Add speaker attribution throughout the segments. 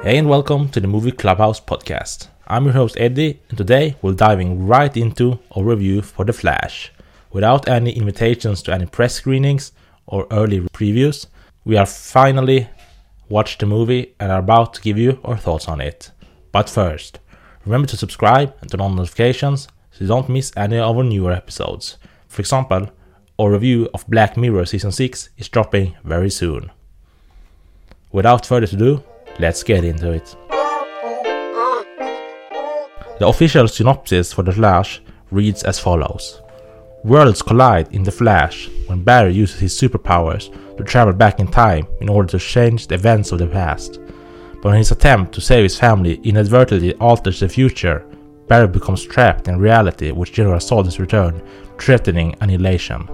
Speaker 1: Hey and welcome to the Movie Clubhouse podcast. I'm your host Eddie, and today we're diving right into a review for The Flash. Without any invitations to any press screenings or early previews, we are finally watched the movie and are about to give you our thoughts on it. But first, remember to subscribe and turn on notifications so you don't miss any of our newer episodes. For example, our review of Black Mirror Season 6 is dropping very soon. Without further ado, let's get into it. The official synopsis for The Flash reads as follows Worlds collide in The Flash when Barry uses his superpowers to travel back in time in order to change the events of the past. But when his attempt to save his family inadvertently alters the future, Barry becomes trapped in reality which General Zod has returned, threatening annihilation.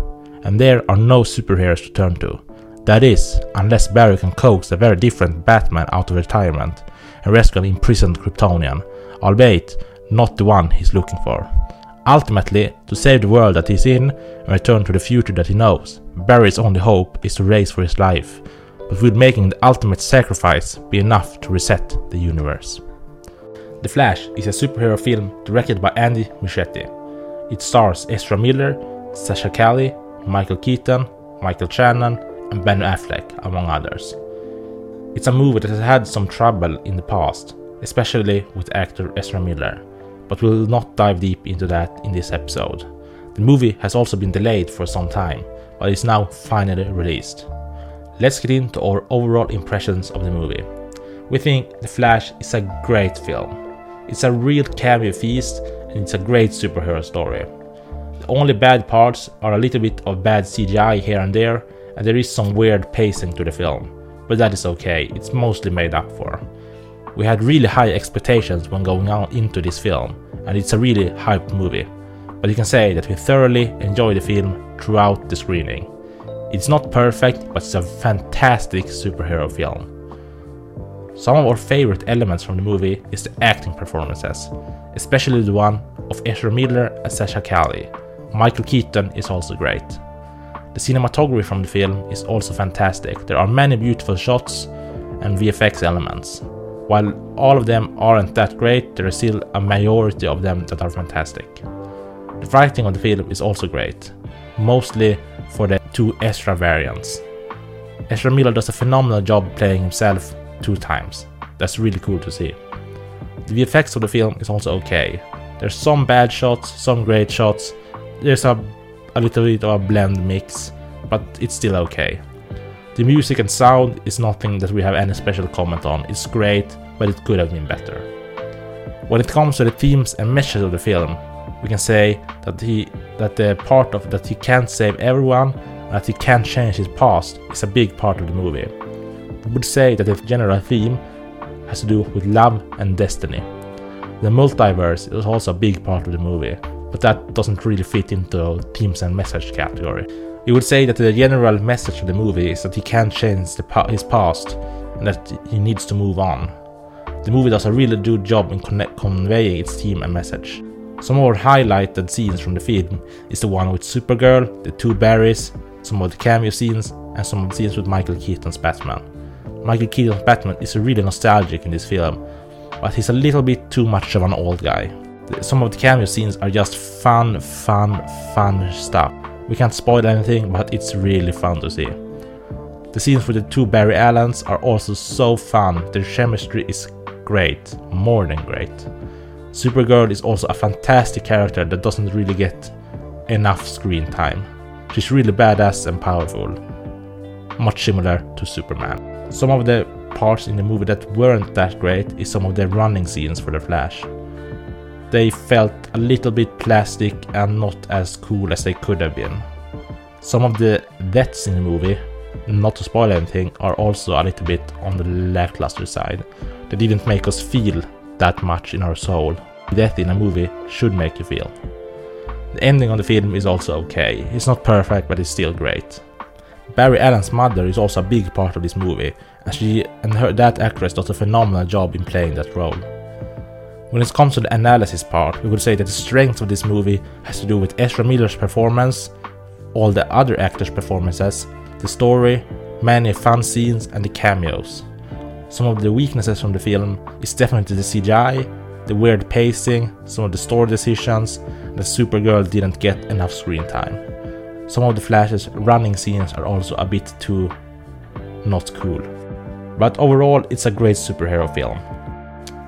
Speaker 1: And there are no superheroes to turn to. That is, unless Barry can coax a very different Batman out of retirement and rescue an imprisoned Kryptonian, albeit not the one he's looking for. Ultimately, to save the world that he's in and return to the future that he knows, Barry's only hope is to race for his life, but will making the ultimate sacrifice be enough to reset the universe? The Flash is a superhero film directed by Andy Muschietti. It stars Ezra Miller, Sasha Calle, Michael Keaton, Michael Shannon, and Ben Affleck, among others. It's a movie that has had some trouble in the past, especially with actor Ezra Miller, but we'll not dive deep into that in this episode. The movie has also been delayed for some time, but is now finally released. Let's get into our overall impressions of the movie. We think The Flash is a great film. It's a real cameo feast and it's a great superhero story. The only bad parts are a little bit of bad CGI here and there, and there is some weird pacing to the film, but that is okay, it's mostly made up for. We had really high expectations when going out into this film, and it's a really hyped movie, but you can say that we thoroughly enjoyed the film throughout the screening. It's not perfect, but it's a fantastic superhero film. Some of our favorite elements from the movie is the acting performances, especially the one of Ezra Miller and Sasha Calle. Michael Keaton is also great. The cinematography from the film is also fantastic. There are many beautiful shots and VFX elements. While all of them aren't that great, there is still a majority of them that are fantastic. The writing of the film is also great, mostly for the two Ezra variants. Ezra Miller does a phenomenal job playing himself two times. That's really cool to see. The VFX of the film is also okay. There's some bad shots, some great shots. There's a a little bit of a blend mix, but it's still okay. The music and sound is nothing that we have any special comment on. It's great, but it could have been better. When it comes to the themes and message of the film, we can say that he that the part of that he can't save everyone and that he can't change his past is a big part of the movie. We would say that the general theme has to do with love and destiny. The multiverse is also a big part of the movie, but that doesn't really fit into themes and message category. You would say that the general message of the movie is that he can't change pa- his past and that he needs to move on. The movie does a really good job in conveying its theme and message. Some more highlighted scenes from the film is the one with Supergirl, the two Barrys, some of the cameo scenes, and some of the scenes with Michael Keaton's Batman. Michael Keaton's Batman is really nostalgic in this film, but he's a little bit too much of an old guy some of the cameo scenes are just fun, fun, fun stuff. We can't spoil anything, but it's really fun to see. The scenes with the two Barry Allens are also so fun, their chemistry is great, more than great. Supergirl is also a fantastic character that doesn't really get enough screen time. She's really badass and powerful, much similar to Superman. Some of the parts in the movie that weren't that great is some of the running scenes for the Flash they felt a little bit plastic and not as cool as they could have been. Some of the deaths in the movie, not to spoil anything, are also a little bit on the lackluster side. They didn't make us feel that much in our soul. Death in a movie should make you feel. The ending of the film is also okay. It's not perfect, but it's still great. Barry Allen's mother is also a big part of this movie, and she and her that actress does a phenomenal job in playing that role. When it comes to the analysis part, we could say that the strength of this movie has to do with Ezra Miller's performance, all the other actors' performances, the story, many fun scenes, and the cameos. Some of the weaknesses from the film is definitely the CGI, the weird pacing, some of the story decisions, that Supergirl didn't get enough screen time. Some of the Flash's running scenes are also a bit too not cool. But overall, it's a great superhero film.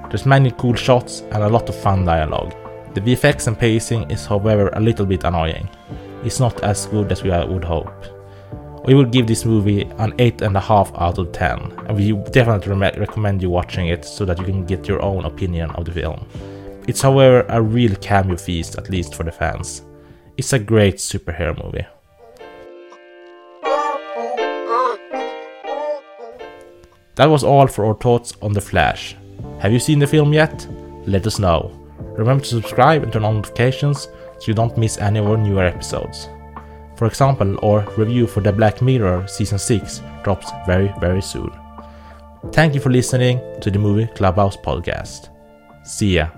Speaker 1: There's many cool shots and a lot of fun dialogue. The VFX and pacing is however a little bit annoying. It's not as good as we would hope. We would give this movie an 8.5 out of 10, and we definitely re- recommend you watching it so that you can get your own opinion of the film. It's however a real cameo feast, at least for the fans. It's a great superhero movie. That was all for our thoughts on The Flash. Have you seen the film yet? Let us know. Remember to subscribe and turn on notifications so you don't miss any of our newer episodes. For example, our review for The Black Mirror Season 6 drops very, very soon. Thank you for listening to the Movie Clubhouse podcast. See ya.